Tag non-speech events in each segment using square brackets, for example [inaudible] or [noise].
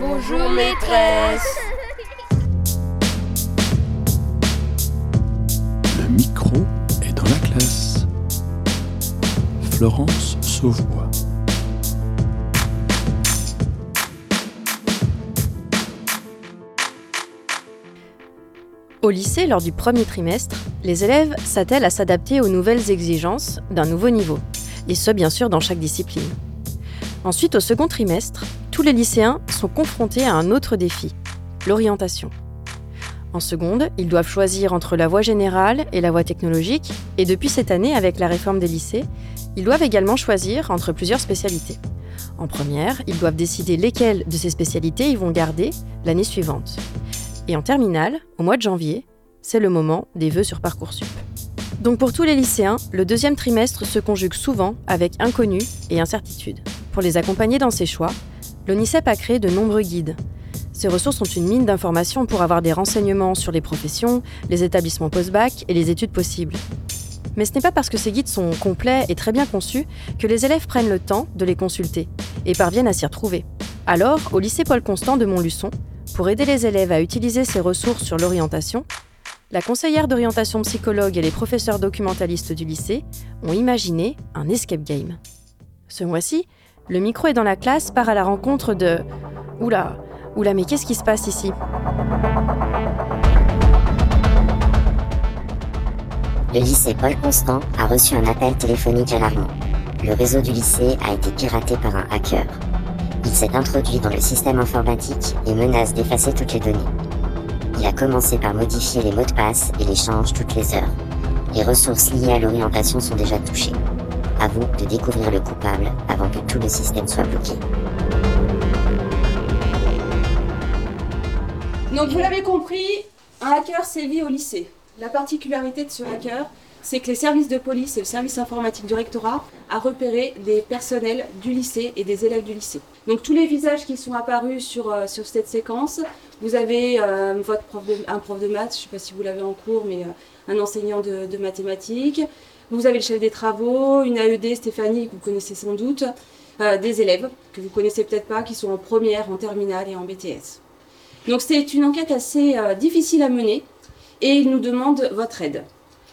Bonjour maîtresse. Le micro est dans la classe. Florence Sauvois. Au lycée, lors du premier trimestre, les élèves s'attellent à s'adapter aux nouvelles exigences d'un nouveau niveau, et ce bien sûr dans chaque discipline. Ensuite, au second trimestre, tous les lycéens sont confrontés à un autre défi, l'orientation. En seconde, ils doivent choisir entre la voie générale et la voie technologique, et depuis cette année, avec la réforme des lycées, ils doivent également choisir entre plusieurs spécialités. En première, ils doivent décider lesquelles de ces spécialités ils vont garder l'année suivante. Et en terminale, au mois de janvier, c'est le moment des vœux sur Parcoursup. Donc pour tous les lycéens, le deuxième trimestre se conjugue souvent avec inconnu et incertitude. Pour les accompagner dans ces choix, l'ONICEP a créé de nombreux guides. Ces ressources sont une mine d'informations pour avoir des renseignements sur les professions, les établissements post-bac et les études possibles. Mais ce n'est pas parce que ces guides sont complets et très bien conçus que les élèves prennent le temps de les consulter et parviennent à s'y retrouver. Alors, au lycée Paul Constant de Montluçon, pour aider les élèves à utiliser ces ressources sur l'orientation, la conseillère d'orientation psychologue et les professeurs documentalistes du lycée ont imaginé un escape game. Ce mois-ci, le micro est dans la classe part à la rencontre de Oula, oula, mais qu'est-ce qui se passe ici? Le lycée Paul Constant a reçu un appel téléphonique alarmant. Le réseau du lycée a été piraté par un hacker. Il s'est introduit dans le système informatique et menace d'effacer toutes les données. Il a commencé par modifier les mots de passe et les change toutes les heures. Les ressources liées à l'orientation sont déjà touchées. À vous de découvrir le coupable avant que tout le système soit bloqué. Donc vous l'avez compris, un hacker sévit au lycée. La particularité de ce hacker, c'est que les services de police et le service informatique du rectorat a repéré des personnels du lycée et des élèves du lycée. Donc tous les visages qui sont apparus sur, euh, sur cette séquence, vous avez euh, votre un prof de maths, je ne sais pas si vous l'avez en cours, mais euh, un enseignant de mathématiques. Vous avez le chef des travaux, une AED, Stéphanie, que vous connaissez sans doute, euh, des élèves que vous connaissez peut-être pas, qui sont en première, en terminale et en BTS. Donc c'est une enquête assez euh, difficile à mener et il nous demande votre aide,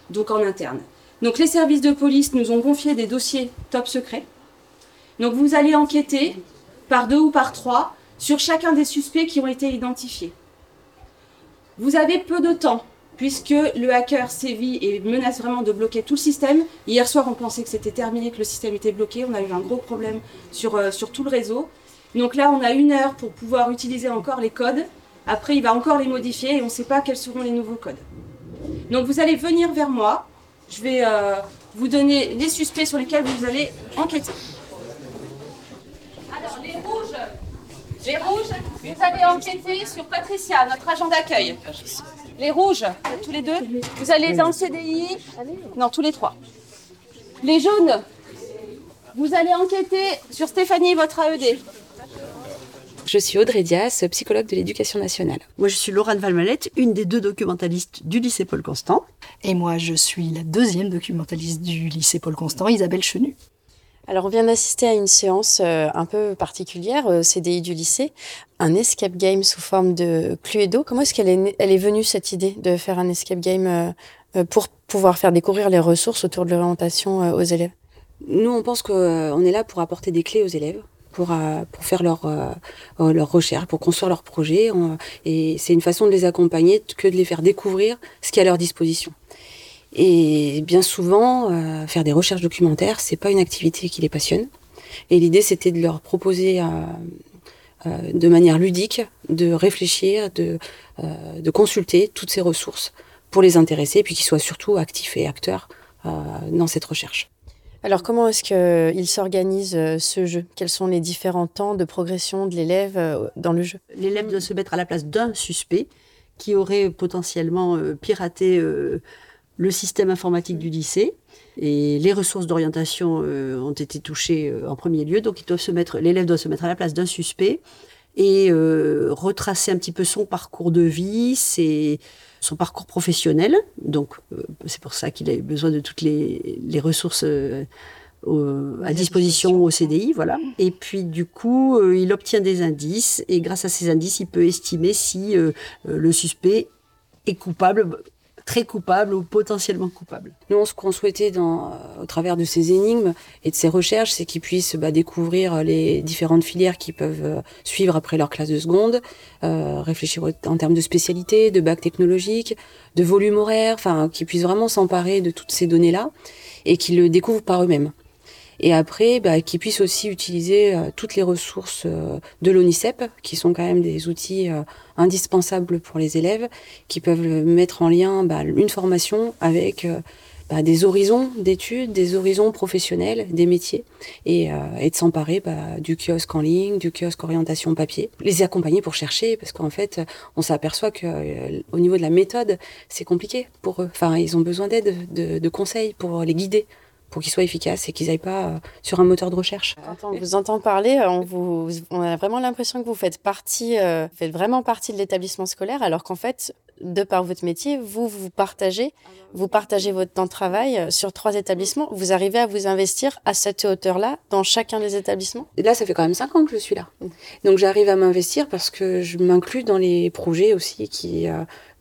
donc en interne. Donc les services de police nous ont confié des dossiers top secrets. Donc vous allez enquêter par deux ou par trois sur chacun des suspects qui ont été identifiés. Vous avez peu de temps puisque le hacker sévit et menace vraiment de bloquer tout le système. Hier soir, on pensait que c'était terminé, que le système était bloqué. On a eu un gros problème sur, euh, tout le réseau. Donc là, on a une heure pour pouvoir utiliser encore les codes. Après, il va encore les modifier et on ne sait pas quels seront les nouveaux codes. Donc vous allez venir vers moi. Je vais euh, vous donner les suspects sur lesquels vous allez enquêter. Alors, les rouges, les rouges, vous allez enquêter sur Patricia, notre agent d'accueil. Les rouges, tous les deux, vous allez dans le CDI. Non, tous les trois. Les jaunes, vous allez enquêter sur Stéphanie, votre AED. Je suis Audrey Dias, psychologue de l'éducation nationale. Moi, je suis Laurent Valmalette, une des deux documentalistes du lycée Paul Constant. Et moi, je suis la deuxième documentaliste du lycée Paul Constant, Isabelle Chenu. Alors, on vient d'assister à une séance euh, un peu particulière au CDI du lycée, un escape game sous forme de Cluedo. Comment est-ce qu'elle est, elle est venue cette idée de faire un escape game euh, euh, pour pouvoir faire découvrir les ressources autour de l'orientation euh, aux élèves? Nous, on pense qu'on est là pour apporter des clés aux élèves, pour, euh, pour faire leur, euh, euh, leur recherche, pour construire leur projet. Et c'est une façon de les accompagner que de les faire découvrir ce qui est à leur disposition. Et bien souvent, euh, faire des recherches documentaires, c'est pas une activité qui les passionne. Et l'idée, c'était de leur proposer euh, euh, de manière ludique de réfléchir, de, euh, de consulter toutes ces ressources pour les intéresser, et puis qu'ils soient surtout actifs et acteurs euh, dans cette recherche. Alors, comment est-ce qu'il s'organise ce jeu? Quels sont les différents temps de progression de l'élève dans le jeu? L'élève doit se mettre à la place d'un suspect qui aurait potentiellement piraté euh, le système informatique du lycée. Et les ressources d'orientation euh, ont été touchées euh, en premier lieu. Donc, ils doivent se mettre, l'élève doit se mettre à la place d'un suspect et euh, retracer un petit peu son parcours de vie, ses, son parcours professionnel. Donc, euh, c'est pour ça qu'il a eu besoin de toutes les, les ressources euh, euh, à disposition au CDI, voilà. Et puis du coup, euh, il obtient des indices et grâce à ces indices, il peut estimer si euh, euh, le suspect est coupable, très coupable ou potentiellement coupable. Nous, ce qu'on souhaitait dans, euh, au travers de ces énigmes et de ces recherches, c'est qu'ils puissent bah, découvrir les différentes filières qu'ils peuvent euh, suivre après leur classe de seconde, euh, réfléchir en termes de spécialité, de bac technologique, de volume horaire, enfin, qu'ils puissent vraiment s'emparer de toutes ces données-là et qu'ils le découvrent par eux-mêmes. Et après, bah, qu'ils puissent aussi utiliser euh, toutes les ressources euh, de l'ONICEP, qui sont quand même des outils euh, indispensables pour les élèves, qui peuvent mettre en lien bah, une formation avec bah, des horizons d'études, des horizons professionnels, des métiers, et, euh, et de s'emparer bah, du kiosque en ligne, du kiosque orientation papier, les accompagner pour chercher, parce qu'en fait, on s'aperçoit que euh, au niveau de la méthode, c'est compliqué pour eux. Enfin, ils ont besoin d'aide, de, de conseils pour les guider pour qu'ils soient efficaces et qu'ils n'aillent pas euh, sur un moteur de recherche. Quand on vous entend parler, euh, on, vous, on a vraiment l'impression que vous faites partie, euh, faites vraiment partie de l'établissement scolaire, alors qu'en fait, de par votre métier, vous vous partagez, vous partagez votre temps de travail sur trois établissements. Vous arrivez à vous investir à cette hauteur-là dans chacun des établissements? Et là, ça fait quand même cinq ans que je suis là. Donc j'arrive à m'investir parce que je m'inclus dans les projets aussi qui,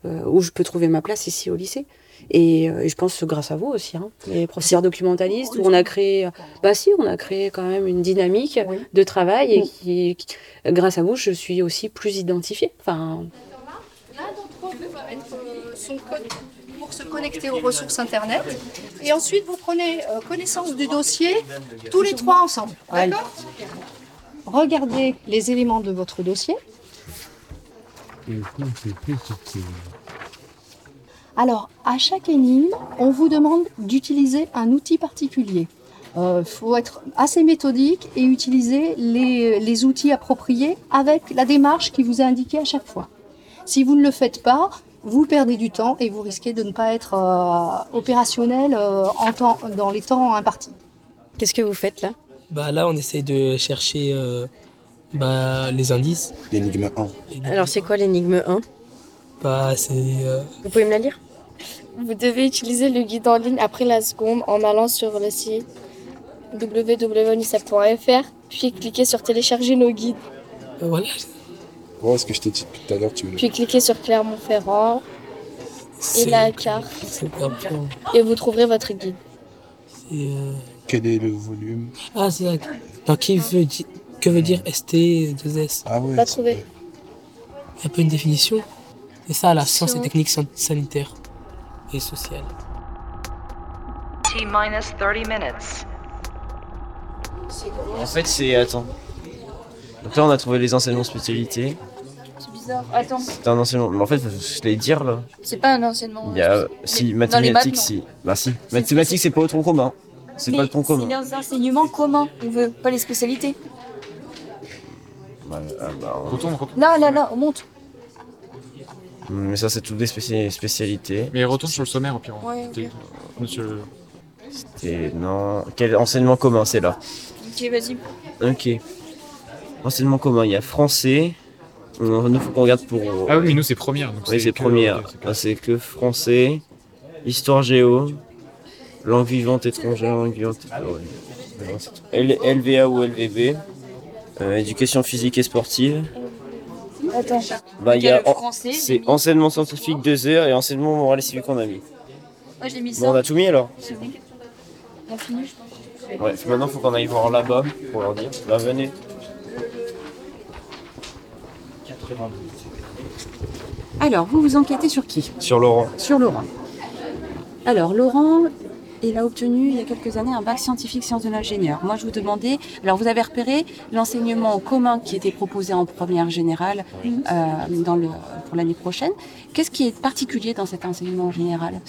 euh, où je peux trouver ma place ici au lycée. Et, euh, et je pense que grâce à vous aussi, hein, les professeurs documentalistes, où on a créé, euh, bah si, on a créé quand même une dynamique Oui. de travail et qui, qui- grâce à vous, je suis aussi plus identifiée. Enfin, L'un d'entre vous va mettre son code pour se connecter aux ressources Internet. Et ensuite, vous prenez euh, connaissance du dossier tous les trois ensemble. D'accord? Regardez les éléments de votre dossier. Alors, à chaque énigme, on vous demande d'utiliser un outil particulier. Il faut être assez méthodique et utiliser les, les outils appropriés avec la démarche qui vous est indiquée à chaque fois. Si vous ne le faites pas, vous perdez du temps et vous risquez de ne pas être euh, opérationnel euh, en temps, dans les temps impartis. Qu'est-ce que vous faites là? Bah là, on essaye de chercher euh, bah, les indices. L'énigme 1. Alors, c'est quoi l'énigme 1 Bah, c'est euh, Vous pouvez me la lire? Vous devez utiliser le guide en ligne après la seconde en allant sur le site www.unicef.fr puis cliquer sur télécharger nos guides. euh, voilà. Ouais, ce que je t'ai dit depuis tout à l'heure, tu veux. Puis cliquez sur Clermont-Ferrand et la carte et vous trouverez votre guide. Euh, Quel est le volume? Ah, c'est. Donc, qui veut di- que veut dire ST2S Ah ouais. Pas trouvé. vrai. Il y a un peu une définition? C'est ça, la science et technique san- sanitaire et sociale. T minus 30 minutes. En fait, c'est. Attends. Donc là, on a trouvé les enseignements spécialités. C'est bizarre. Attends, C'est un enseignement. Mais en fait, je vais dire là. c'est pas un enseignement. Il y a. Si, mathématiques, si. Bah si. Mathématiques, c'est pas au tronc commun. C'est pas le tronc commun. les enseignements communs, on veut pas les spécialités. Bah, ah, bah, on- Là, là, là, on monte. Mais ça, c'est toutes des spéci- spécialités. Mais retourne sur le sommaire au pire. Ouais. Monsieur. Et non. Quel enseignement commun, c'est là Ok, vas-y. Ok. Enseignement commun, il y a français. Nous, faut qu'on regarde pour. Ah oui, mais nous c'est première. Donc Oui, c'est que- première. ok, c'est que- Ah, C'est que français, histoire géo, langue vivante étrangère, langue vivante. ah ouais. LVA ou LVB, euh, éducation physique et sportive. Attends. Bah, il y a le en- français, j'ai c'est mis. enseignement scientifique 2 heures et enseignement moral et civique qu'on a mis. Moi, j'ai mis ça. Bon, on a tout mis alors C'est bon. On finit. Ouais, maintenant faut qu'on aille voir là-bas pour leur dire. Là, venez. alors, vous vous enquêtez sur qui? Sur Laurent. Sur Laurent. Alors, Laurent, il a obtenu il y a quelques années un bac scientifique sciences de l'ingénieur. Moi, je vous demandais, alors vous avez repéré l'enseignement commun qui était proposé en première générale euh, dans le, pour l'année prochaine. Qu'est-ce qui est particulier dans cet enseignement général,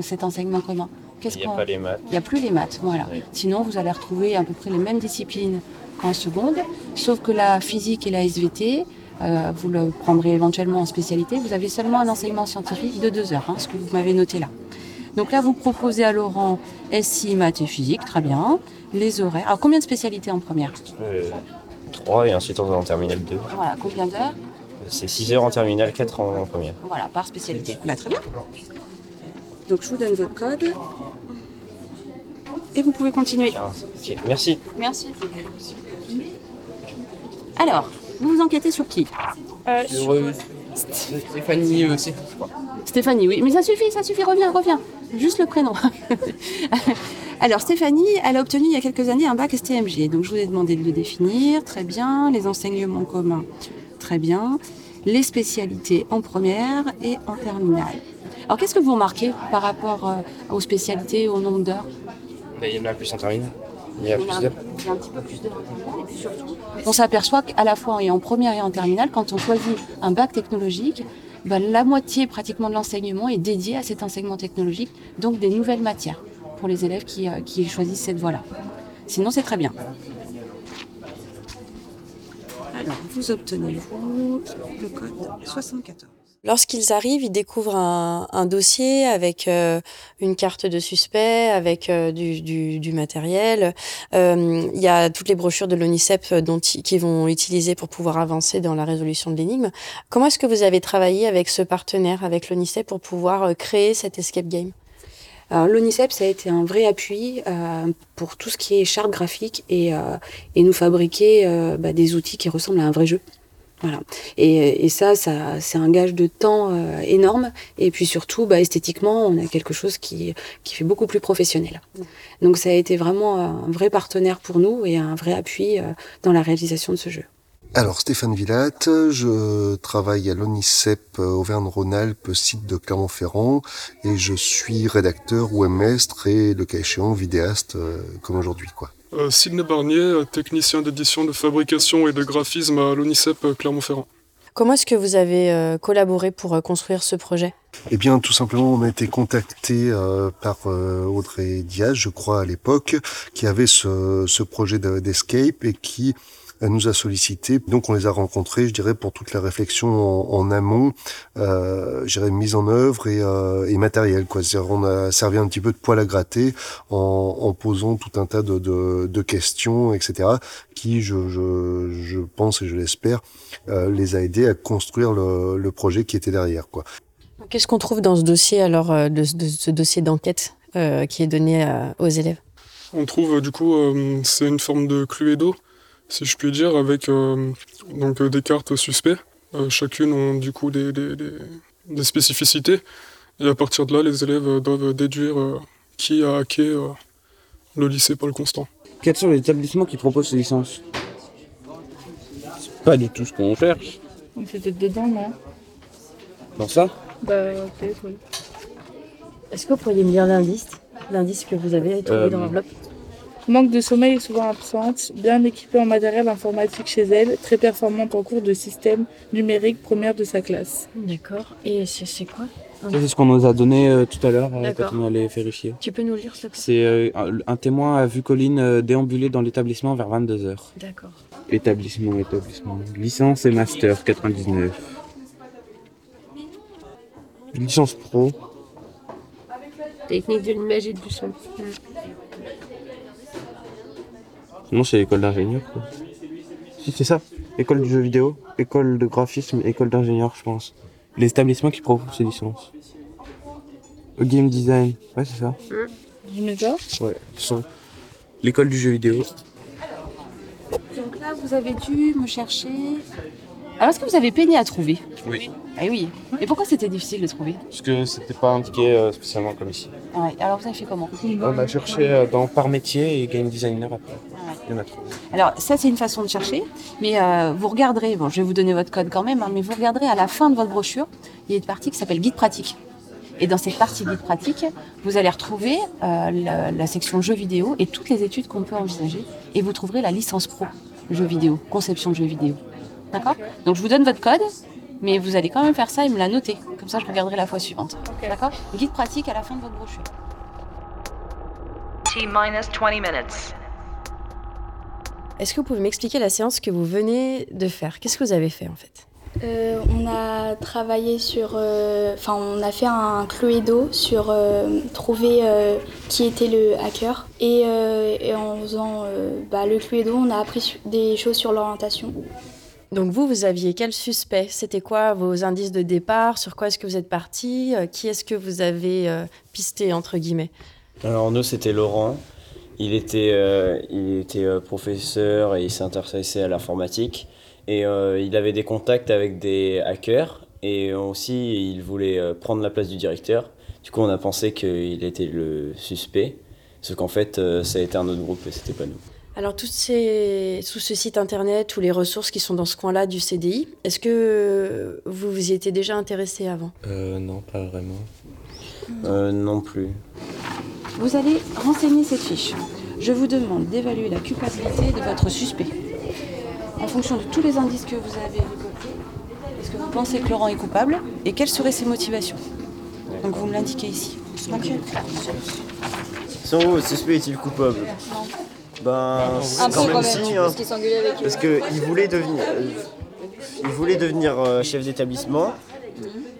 cet enseignement commun? Il n'y a pas les maths. il n'y a plus les maths, voilà. Oui. Sinon, vous allez retrouver à peu près les mêmes disciplines qu'en seconde, sauf que la physique et la SVT, euh, vous le prendrez éventuellement en spécialité. Vous avez seulement un enseignement scientifique de deux heures, hein, ce que vous m'avez noté là. Donc là, vous proposez à Laurent SI, maths et physique, très bien. Les horaires. Alors, combien de spécialités en première 3 et ensuite on va en terminale 2. Voilà, combien d'heures C'est 6 heures en terminale, 4 en, en première. Voilà, par spécialité. Bah, très bien. Donc, je vous donne votre code. et vous pouvez continuer. Ok, merci. Merci. Alors, vous vous enquêtez sur qui? Stéphanie aussi. Stéphanie, oui. Mais ça suffit, ça suffit, reviens, reviens. Juste le prénom. [laughs] Alors, Stéphanie, elle a obtenu il y a quelques années un bac STMG. Donc, je vous ai demandé de le définir. Très bien. Les enseignements communs. Très bien. Les spécialités en première et en terminale. Alors, qu'est-ce que vous remarquez par rapport euh, aux spécialités, au nombre d'heures? Mais il y en a plus en terminale. Il y a Il y plus a un- d'heures. il y a un petit peu plus terminale. Et puis surtout, on s'aperçoit qu'à la fois et en première et en terminale, quand on choisit un bac technologique, ben, la moitié pratiquement de l'enseignement est dédié à cet enseignement technologique, donc des nouvelles matières pour les élèves qui, euh, qui choisissent cette voie-là. Sinon, c'est très bien. Alors, vous obtenez, vous, le code 74. Lorsqu'ils arrivent, ils découvrent un, un dossier avec euh, une carte de suspect, avec euh, du, du, du matériel. Euh, Il y a toutes les brochures de l'ONICEP ils- qu'ils vont utiliser pour pouvoir avancer dans la résolution de l'énigme. Comment est-ce que vous avez travaillé avec ce partenaire, avec l'ONICEP, pour pouvoir euh, créer cet escape game? Alors, l'ONICEP, ça a été un vrai appui euh, pour tout ce qui est charte graphique et, euh, et nous fabriquer euh, bah, des outils qui ressemblent à un vrai jeu. Voilà. Et, ça, c'est un gage de temps euh, énorme. Et puis surtout, bah, esthétiquement, on a quelque chose qui, fait beaucoup plus professionnel. Donc ça a été vraiment un vrai partenaire pour nous et un vrai appui euh, dans la réalisation de ce jeu. Alors Stéphane Villatte, je travaille à l'ONICEP euh, Auvergne-Rhône-Alpes, site de Clermont-Ferrand, et je suis rédacteur webmestre et le cas échéant vidéaste comme aujourd'hui quoi. Euh, Sidney Barnier, euh, technicien d'édition de fabrication et de graphisme à l'ONICEP euh, Clermont-Ferrand. Comment est-ce que vous avez euh, collaboré pour euh, construire ce projet? Eh bien, tout simplement, on a été contacté euh, par euh, Audrey Diaz, je crois à l'époque, qui avait ce, ce projet de- d'escape et qui euh, nous a sollicité. Donc, on les a rencontrés, je dirais, pour toute la réflexion en, en amont, euh, je dirais mise en œuvre et, euh, et matériel. Quoi. C'est-à-dire, on a servi un petit peu de poil à gratter en, en posant tout un tas de, de, de questions, etc., qui, je, je, je pense et je l'espère, euh, les a aidés à construire le, le projet qui était derrière. Quoi. Qu'est-ce qu'on trouve dans ce dossier, alors, euh, de, de ce dossier d'enquête euh, qui est donné euh, aux élèves? On trouve euh, du coup, euh, c'est une forme de Cluedo, si je puis dire, avec euh, donc euh, des cartes suspects. Euh, chacune ont du coup des, des, des- des spécificités. Et à partir de là, les élèves doivent déduire euh, qui a hacké euh, le lycée Paul Constant. Quels sont les établissements qui proposent ces licences? C'est pas du tout ce qu'on cherche. C'était dedans, non? Dans ça? Bah, peut-être, oui. Est-ce que vous pourriez me lire l'indice L'indice que vous avez trouvé Euh, dans l'enveloppe? Manque de sommeil est souvent absente, bien équipée en matériel informatique chez elle, très performante en cours de système numérique première de sa classe. D'accord. Et c'est quoi Ça, C'est ce qu'on nous a donné euh, tout à l'heure euh, quand on allait vérifier. Tu peux nous lire, plaît? C'est euh, un, témoin a vu Colline euh, déambuler dans l'établissement vers 22h. D'accord. Établissement, établissement. Licence et master 99. Licence pro. Technique de l'image et du son. Non, c'est école d'ingénieur quoi. Si, c'est ça. École du jeu vidéo, école de graphisme, école d'ingénieur, je pense. Les établissements qui proposent ces licences. Euh, Game design, ouais, c'est ça. Junior Ouais, son. L'école du jeu vidéo. Donc là, vous avez dû me chercher. Alors, est-ce que vous avez peiné à trouver? Oui. Ah oui. Et pourquoi c'était difficile de trouver? Parce que c'était pas indiqué euh, spécialement comme ici. Ah ouais. Alors, vous avez fait comment? On a cherché euh, dans par métier et game designer après. Il y en a trouvé. Alors, ça, c'est une façon de chercher. Mais euh, vous regarderez, bon, je vais vous donner votre code quand même, hein, mais vous regarderez à la fin de votre brochure, il y a une partie qui s'appelle guide pratique. Et dans cette partie guide pratique, vous allez retrouver euh, la, la section jeux vidéo et toutes les études qu'on peut envisager. Et vous trouverez la licence pro jeux vidéo, conception de jeux vidéo. D'accord Donc, je vous donne votre code, mais vous allez quand même faire ça et me la noter. Comme ça, je regarderai la fois suivante. D'accord Guide pratique à la fin de votre brochure. T minus 20 minutes. Est-ce que vous pouvez m'expliquer la séance que vous venez de faire? Qu'est-ce que vous avez fait en fait? Euh, on a travaillé sur, euh, enfin, on a fait un Cluedo sur euh, trouver euh, qui était le hacker et, euh, et en faisant euh, bah, le Cluedo, on a appris des choses sur l'orientation. Donc vous, vous aviez quel suspect? C'était quoi vos indices de départ? Sur quoi est-ce que vous êtes parti? Euh, Qui est-ce que vous avez euh, pisté entre guillemets? Alors nous c'était Laurent il était, euh, il était professeur et il s'intéressait à l'informatique. Et il avait des contacts avec des hackers. Et aussi, il voulait prendre la place du directeur. Du coup, on a pensé qu'il était le suspect. Sauf qu'en fait, ça a été un autre groupe et c'était pas nous. Alors, toutes ces, tout ce site internet, tous les ressources qui sont dans ce coin-là du CDI, est-ce que vous vous y étiez déjà intéressé avant? Euh, non, pas vraiment. Euh, non plus. Vous allez renseigner cette fiche. Je vous demande d'évaluer la culpabilité de votre suspect. En fonction de tous les indices que vous avez récoltés, est-ce que vous pensez que Laurent est coupable et quelles seraient ses motivations? Donc vous me l'indiquez ici. Sans vous, le suspect est-il coupable? Ben, Un peu quand même si, hein. parce qu'il s'engueulait avec Parce qu'il voulait devenir, euh, il voulait devenir euh, chef d'établissement.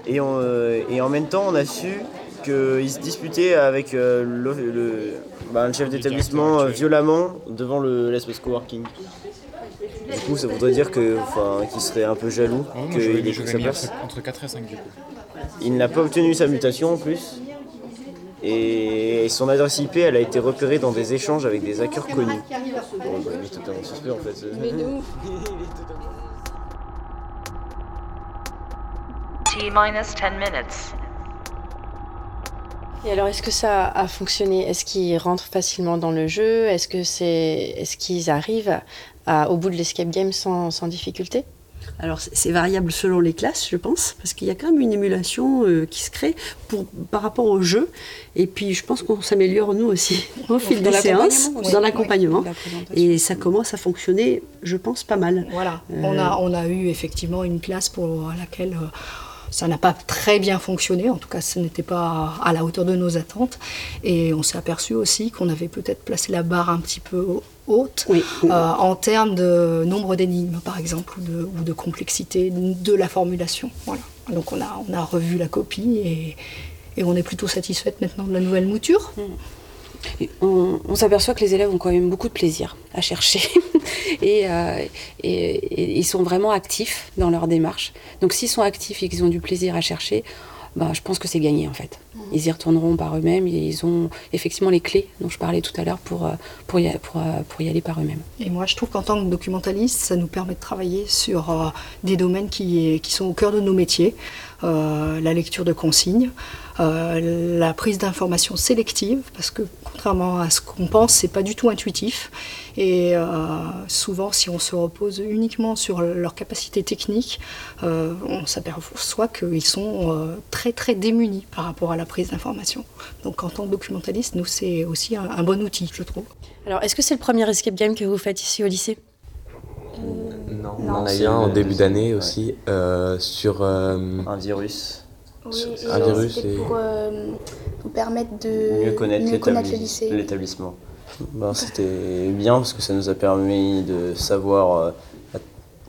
Et, on, euh, et en même temps, on a su qu'il se disputait avec euh, le, le- ben, le chef d'établissement violemment devant le l'espace coworking. Du coup, ça voudrait dire qu'il serait un peu jaloux qu'il ait sa place. entre 4 et 5 du coup. Il n'a pas obtenu sa mutation en plus. Et son adresse IP, elle a été repérée dans des échanges avec des hackers connus. Bon, bah, il est totalement suspect en fait. Mais de ouf. T minus 10 minutes. Et alors, est-ce que ça a fonctionné? Est-ce qu'ils rentrent facilement dans le jeu? Est-ce que c'est, est-ce qu'ils arrivent à- au bout de l'escape game sans, sans difficulté? Alors c'est variable selon les classes, je pense, parce qu'il y a quand même une émulation euh, qui se crée pour, par rapport au jeu. Et puis je pense qu'on s'améliore nous aussi [laughs] au fil des séances, dans l'accompagnement. Oui. Et ça commence à fonctionner, je pense, pas mal. Voilà, Euh, on, a, on a eu effectivement une classe pour laquelle euh, ça n'a pas très bien fonctionné, en tout cas ce n'était pas à la hauteur de nos attentes. Et on s'est aperçu aussi qu'on avait peut-être placé la barre un petit peu haute euh, en termes de nombre d'énigmes par exemple, ou de, ou de complexité de la formulation. Voilà. Donc on a, on a revu la copie et, et on est plutôt satisfaite maintenant de la nouvelle mouture. Et on, on s'aperçoit que les élèves ont quand même beaucoup de plaisir à chercher [laughs] et, euh, et- et ils sont vraiment actifs dans leur démarche. Donc s'ils sont actifs et qu'ils ont du plaisir à chercher, ben, je pense que c'est gagné en fait. Ils y retourneront par eux-mêmes et ils ont effectivement les clés dont je parlais tout à l'heure pour, euh, pour, y, a- pour, euh, pour y aller par eux-mêmes. Et moi, je trouve qu'en tant que documentaliste, ça nous permet de travailler sur euh, des domaines qui, qui sont au cœur de nos métiers. Euh, la lecture de consignes, euh, la prise d'informations sélective, parce que contrairement à ce qu'on pense, c'est pas du tout intuitif. Et euh, souvent, si on se repose uniquement sur leurs capacités techniques, euh, on s'aperçoit qu'ils sont euh, très très démunis par rapport à la prise d'informations. Donc, en tant que documentaliste, nous, c'est aussi un- un bon outil, je trouve. Alors, est-ce que c'est le premier escape game que vous faites ici au lycée? Non, on Non, en a eu un le début d'année ouais. aussi euh, sur euh, Un virus. Oui, et un virus c'était et pour euh, nous permettre de mieux connaître, mieux connaître le lycée. l'établissement. Ben, C'était bien parce que ça nous a permis de savoir euh,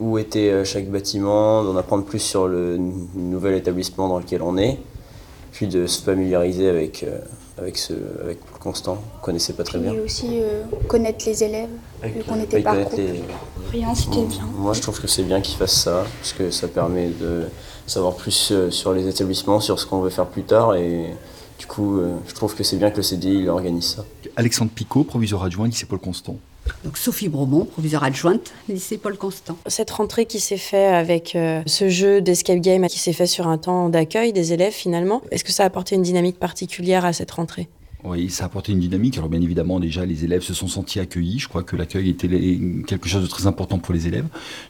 où était euh, chaque bâtiment, d'en apprendre plus sur le nouvel établissement dans lequel on est, puis de se familiariser avec, euh, avec, ce, avec Constant, qu'on connaissait pas très bien. Et aussi euh, connaître les élèves, vu qu'on était Oui, c'était bien. Moi, je trouve que c'est bien qu'ils fassent ça, parce que ça permet de savoir plus euh, sur les établissements, sur ce qu'on veut faire plus tard, et du coup, euh, je trouve que c'est bien que le CDI il organise ça. Alexandre Picot, proviseur adjoint, lycée Paul Constant. Donc Sophie Bromont, proviseure adjointe, lycée Paul Constant. Cette rentrée qui s'est faite avec euh, ce jeu d'escape game qui s'est fait sur un temps d'accueil des élèves finalement, est-ce que ça a apporté une dynamique particulière à cette rentrée? Oui, ça a apporté une dynamique. Alors bien évidemment, déjà, les élèves se sont sentis accueillis. Je crois que l'accueil était quelque chose de très important pour les élèves.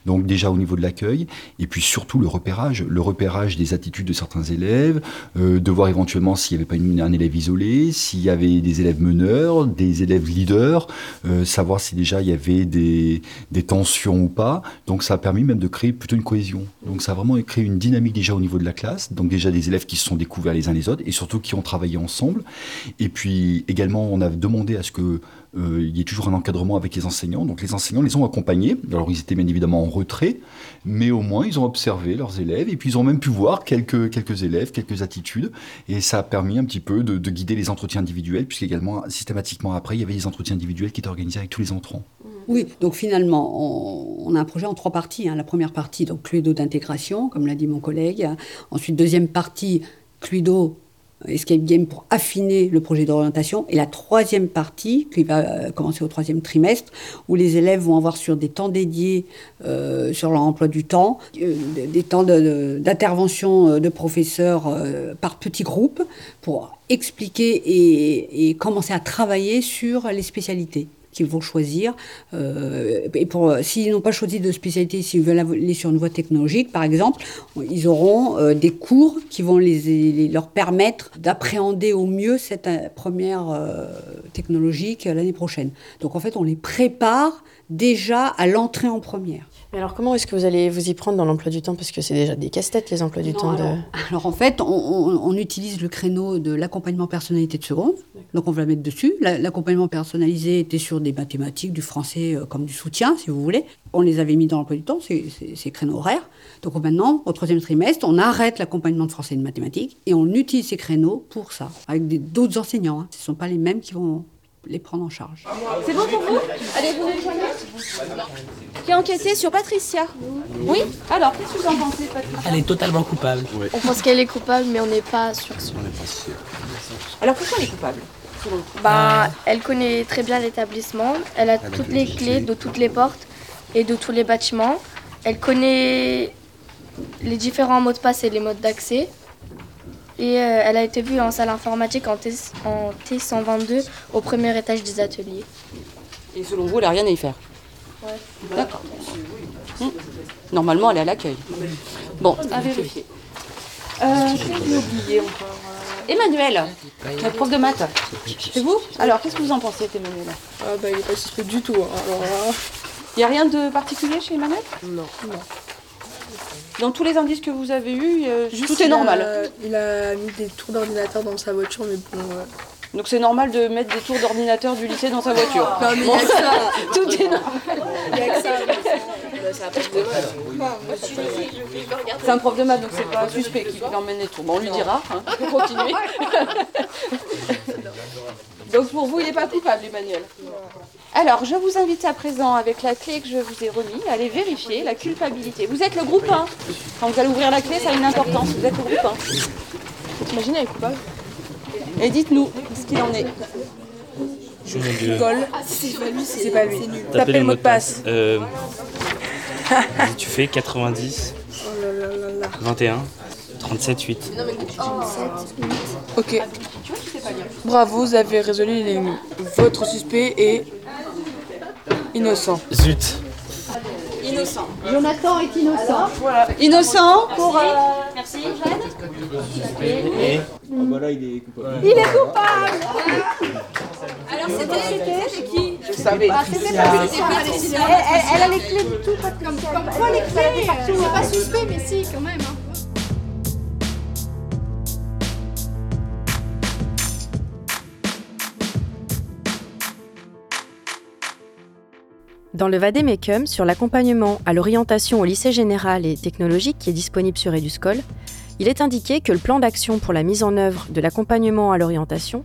Donc déjà au niveau de l'accueil, et puis surtout le repérage, le repérage des attitudes de certains élèves, euh, de voir éventuellement s'il n'y avait pas une- un élève isolé, s'il y avait des élèves meneurs, des élèves leaders, euh, savoir si déjà il y avait des, des tensions ou pas. Donc ça a permis même de créer plutôt une cohésion. Donc ça a vraiment créé une dynamique déjà au niveau de la classe. Donc déjà des élèves qui se sont découverts les uns les autres et surtout qui ont travaillé ensemble. Et puis également, on a demandé à ce que euh, il y ait toujours un encadrement avec les enseignants. Donc les enseignants les ont accompagnés. Alors ils étaient bien évidemment en retrait, mais au moins ils ont observé leurs élèves et puis ils ont même pu voir quelques, quelques élèves, quelques attitudes. Et ça a permis un petit peu de, de guider les entretiens individuels, puisqu'également systématiquement après, il y avait des entretiens individuels qui étaient organisés avec tous les entrants. Oui, donc finalement, on, on a un projet en trois parties. hein. La première partie, donc Cluedo d'intégration, comme l'a dit mon collègue. Ensuite, deuxième partie, Cluedo escape game pour affiner le projet d'orientation. Et la troisième partie, qui va euh, commencer au troisième trimestre, où les élèves vont avoir sur des temps dédiés euh, sur leur emploi du temps, euh, des- temps d'intervention euh, de, professeurs euh, par petits groupes pour expliquer et commencer à travailler sur les spécialités qu'ils vont choisir. Euh, et pour, euh, s'ils n'ont pas choisi de spécialité, s'ils veulent aller sur une voie technologique, par exemple, ils auront euh, des cours qui vont les, leur permettre d'appréhender au mieux cette première euh, technologique l'année prochaine. Donc en fait, on les prépare déjà à l'entrée en première. Mais alors comment est-ce que vous allez vous y prendre dans l'emploi du temps? Parce que c'est déjà des casse-têtes les emplois du Non, temps. de- alors, alors, en fait, on, on- on utilise le créneau de l'accompagnement personnalité de seconde. Donc on va le mettre dessus. La- L'accompagnement personnalisé était sur des mathématiques, du français euh, comme du soutien, si vous voulez. On les avait mis dans l'emploi du temps, ces, créneaux horaires. Donc maintenant, au troisième trimestre, on arrête l'accompagnement de français et de mathématiques et on utilise ces créneaux pour ça, avec d'autres enseignants. hein. Ce ne sont pas les mêmes qui vont les prendre en charge. C'est bon pour vous Allez, vous Qui a enquêté sur Patricia Oui Alors, qu'est-ce que vous en pensez, Patricia Elle est totalement coupable. On pense qu'elle est coupable, mais on n'est pas sûr. sûr. Alors, pourquoi elle est coupable Bah, elle connaît très bien l'établissement. Elle a toutes les clés de toutes les portes et de tous les bâtiments. Elle connaît les différents mots de passe et les modes d'accès. Et euh, elle a été vue en salle informatique en, T, en T122 au premier étage des ateliers. Et selon vous, elle n'a rien à y faire Ouais. D'accord. Hmm. Normalement, elle est à l'accueil. Bon, À vérifier. Euh, qu'est-ce que j'ai oublié encore Euh, Emmanuel, notre prof de maths. C'est vous Alors, qu'est-ce que vous en pensez, Emmanuel Ah bah il est pas suspect du tout. hein. Il n'y a rien de particulier chez Emmanuel? Non. Dans tous les indices que vous avez eus, euh, Juste, tout est il a- normal. il a mis des tours d'ordinateur dans sa voiture, mais bon. euh, Donc c'est normal de mettre des tours d'ordinateur du lycée dans sa voiture. Non, mais il y a que ça. [laughs] Tout est normal. Il y a que ça. C'est un prof de maths, donc c'est pas un suspect qui emmène les tours. Bon, on lui dira, hein, [laughs] pour continuer. [laughs] donc pour vous, il n'est pas coupable, Emmanuel. Alors, je vous invite à présent, avec la clé que je vous ai remise, à aller vérifier la culpabilité. Vous êtes le groupe 1. Quand vous allez ouvrir la clé, ça a une importance. Vous êtes le groupe 1. T'imagines, elle est coupable Et dites-nous ce qu'il en est. Je rigole. Colle. C'est pas lui. C'est pas lui. Tapez le mot de passe. Euh, tu fais 90, Oh là là là là. 21, 37, 8. Ok. Bravo, vous avez résolu l'énigme. Votre suspect est innocent. Zut. Innocent. Jonathan est innocent. Voilà. Innocent pour. euh, Merci, Et Ah bah là, il est coupable. Il est coupable Alors c'était qui? Je savais. C'était pas Patricia. Elle, a les clés de tout. Comme quoi les clés C'est pas suspect, mais si, quand même. hein. Dans le Vademecum sur l'accompagnement à l'orientation au lycée général et technologique qui est disponible sur Eduscol, il est indiqué que le plan d'action pour la mise en œuvre de l'accompagnement à l'orientation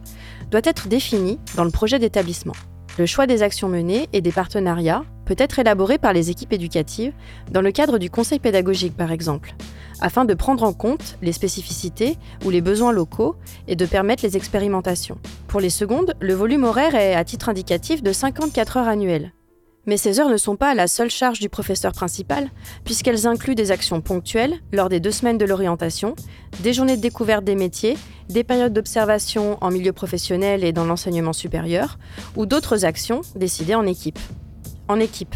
doit être défini dans le projet d'établissement. Le choix des actions menées et des partenariats peut être élaboré par les équipes éducatives dans le cadre du conseil pédagogique par exemple, afin de prendre en compte les spécificités ou les besoins locaux et de permettre les expérimentations. Pour les secondes, le volume horaire est à titre indicatif de 54 heures annuelles. Mais ces heures ne sont pas à la seule charge du professeur principal, puisqu'elles incluent des actions ponctuelles lors des deux semaines de l'orientation, des journées de découverte des métiers, des périodes d'observation en milieu professionnel et dans l'enseignement supérieur, ou d'autres actions décidées en équipe. En équipe.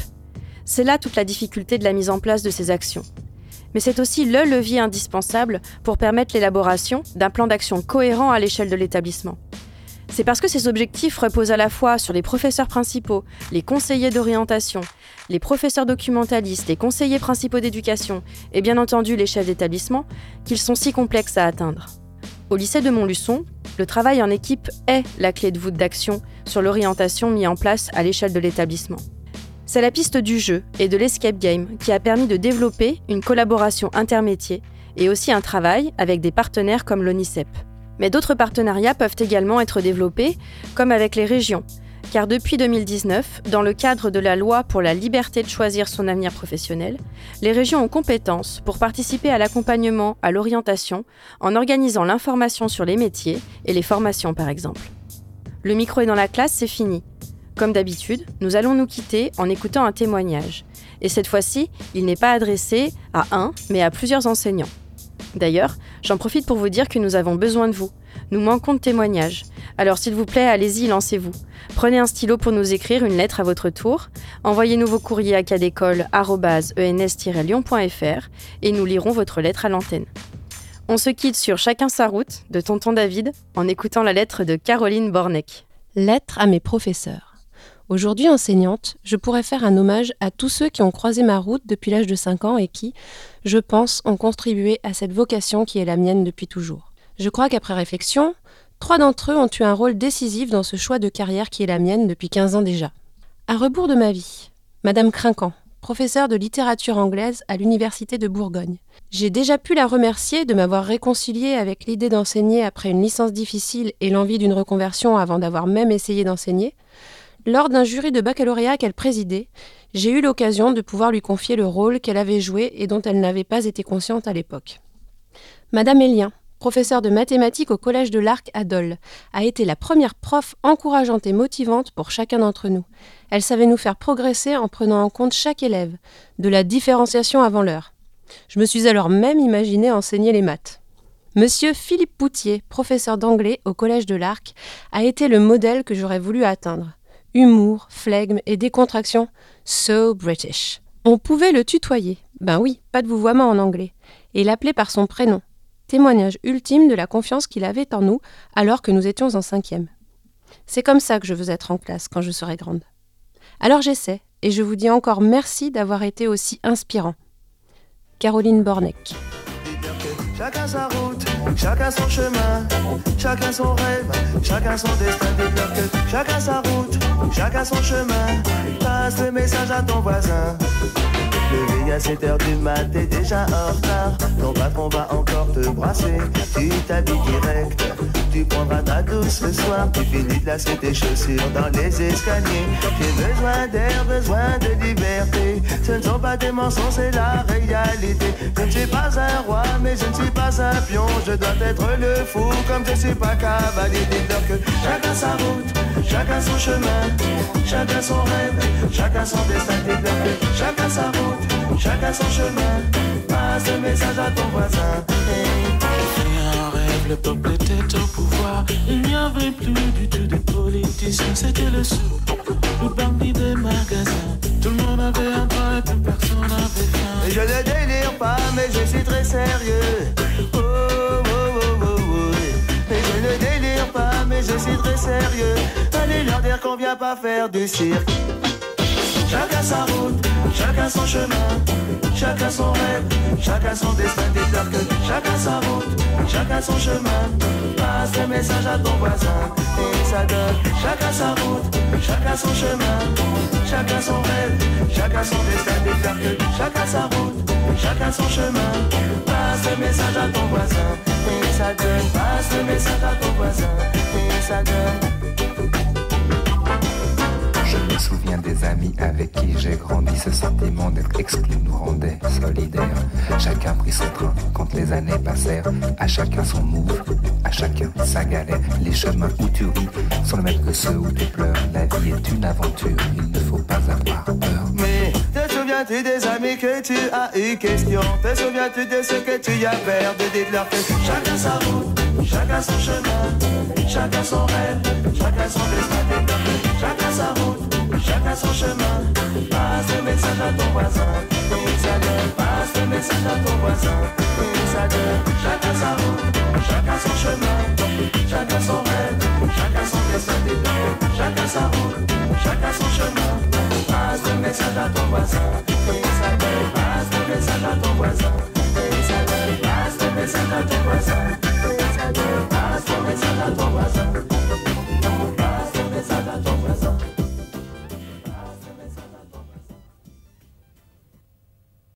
C'est là toute la difficulté de la mise en place de ces actions. Mais c'est aussi le levier indispensable pour permettre l'élaboration d'un plan d'action cohérent à l'échelle de l'établissement. C'est parce que ces objectifs reposent à la fois sur les professeurs principaux, les conseillers d'orientation, les professeurs documentalistes, les conseillers principaux d'éducation et bien entendu les chefs d'établissement qu'ils sont si complexes à atteindre. Au lycée de Montluçon, le travail en équipe est la clé de voûte d'action sur l'orientation mise en place à l'échelle de l'établissement. C'est la piste du jeu et de l'escape game qui a permis de développer une collaboration intermétier et aussi un travail avec des partenaires comme l'ONICEP. Mais d'autres partenariats peuvent également être développés, comme avec les régions, Car depuis 2019, dans le cadre de la loi pour la liberté de choisir son avenir professionnel, les régions ont compétence pour participer à l'accompagnement, à l'orientation, en organisant l'information sur les métiers et les formations par exemple. Le micro est dans la classe, c'est fini. Comme d'habitude, nous allons nous quitter en écoutant un témoignage. Et cette fois-ci, il n'est pas adressé à un, mais à plusieurs enseignants. D'ailleurs, j'en profite pour vous dire que nous avons besoin de vous. Nous manquons de témoignages. Alors s'il vous plaît, allez-y, lancez-vous. Prenez un stylo pour nous écrire une lettre à votre tour. Envoyez-nous vos courriers à cadécole.ens-lyon.fr et nous lirons votre lettre à l'antenne. On se quitte sur Chacun sa route de Tonton David en écoutant la lettre de Caroline Bornek. Lettre à mes professeurs. Aujourd'hui enseignante, je pourrais faire un hommage à tous ceux qui ont croisé ma route depuis l'âge de 5 ans et qui, je pense, ont contribué à cette vocation qui est la mienne depuis toujours. Je crois qu'après réflexion, trois d'entre eux ont eu un rôle décisif dans ce choix de carrière qui est la mienne depuis 15 ans déjà. À rebours de ma vie, Madame Crinquant, professeure de littérature anglaise à l'Université de Bourgogne. J'ai déjà pu la remercier de m'avoir réconcilié avec l'idée d'enseigner après une licence difficile et l'envie d'une reconversion avant d'avoir même essayé d'enseigner, lors d'un jury de baccalauréat qu'elle présidait, j'ai eu l'occasion de pouvoir lui confier le rôle qu'elle avait joué et dont elle n'avait pas été consciente à l'époque. Madame Elien, professeure de mathématiques au Collège de l'Arc à Dole, a été la première prof encourageante et motivante pour chacun d'entre nous. Elle savait nous faire progresser en prenant en compte chaque élève, de la différenciation avant l'heure. Je me suis alors même imaginé enseigner les maths. Monsieur Philippe Poutier, professeur d'anglais au Collège de l'Arc, a été le modèle que j'aurais voulu atteindre humour, flegme et décontraction. So British. On pouvait le tutoyer. Ben oui, pas de vouvoiement en anglais. Et l'appeler par son prénom. Témoignage ultime de la confiance qu'il avait en nous alors que nous étions en cinquième. C'est comme ça que je veux être en classe quand je serai grande. Alors j'essaie, et je vous dis encore merci d'avoir été aussi inspirant. Caroline route, chacun son chemin, chacun son rêve, chacun son destin. que chacun sa route, chacun son chemin. Passe le message à ton voisin. Le à 7h du mat, t'es déjà en retard. Ton patron va encore te brasser. Tu t'habilles direct, tu prendras ta douce ce soir. Tu finis de lasser tes chaussures dans les escaliers. J'ai besoin d'air, besoin de liberté. Ce ne sont pas des mensonges, c'est la réalité. Je ne suis pas un roi, mais je ne suis pas un pion. Je dois être le fou, comme je suis pas cavalier. Dites-leur que chacun sa route, chacun son chemin, chacun son rêve, chacun son destin. Chacun sa route. Chacun son chemin, passe le message à ton voisin. Hey. un rêve, le peuple était au pouvoir. Il n'y avait plus du tout de politiciens, c'était le sou. Le bandit des magasins. Tout le monde avait un droit et plus personne n'avait faim. Je ne délire pas, mais je suis très sérieux. Oh, oh, oh, oh, oh. Et je ne délire pas, mais je suis très sérieux. Allez leur dire qu'on vient pas faire du cirque. Chacun sa route, chacun son chemin, chacun son rêve, chacun son destin. Dites-leur que chacun sa route, chacun son chemin. Passe le message à ton voisin et ça donne. Chacun sa route, chacun son chemin, chacun son rêve, chacun son destin. Dites-leur chacun sa route, chacun son chemin. Passe le message à ton voisin et ça donne. Passe le message à ton voisin et ça donne. Me souviens des amis avec qui j'ai grandi. Ce sentiment d'être exclu nous rendait solidaires. Chacun prit son train quand les années passèrent. À chacun son move, à chacun sa galère. Les chemins où tu ris sont les mêmes que ceux où tu pleures. La vie est une aventure, il ne faut pas avoir peur. Mais te souviens-tu des amis que tu as eu question? Te souviens-tu de ce que tu y as perdu Dites-leur que chacun sa route, chacun son chemin, chacun son rêve, chacun son destin. Chacun sa route, chacun son chemin. Passe le message à ton voisin. Messager, passe le message à ton voisin. Messager, chacun sa route, chacun son chemin. Chacun son rêve, chacun son destin. Chacun sa route, chacun son chemin. Passe le message à ton voisin. Messager, passe le message à ton voisin. Messager, passe le message à ton voisin. Messager, passe le message à ton voisin. sada, dobra sada.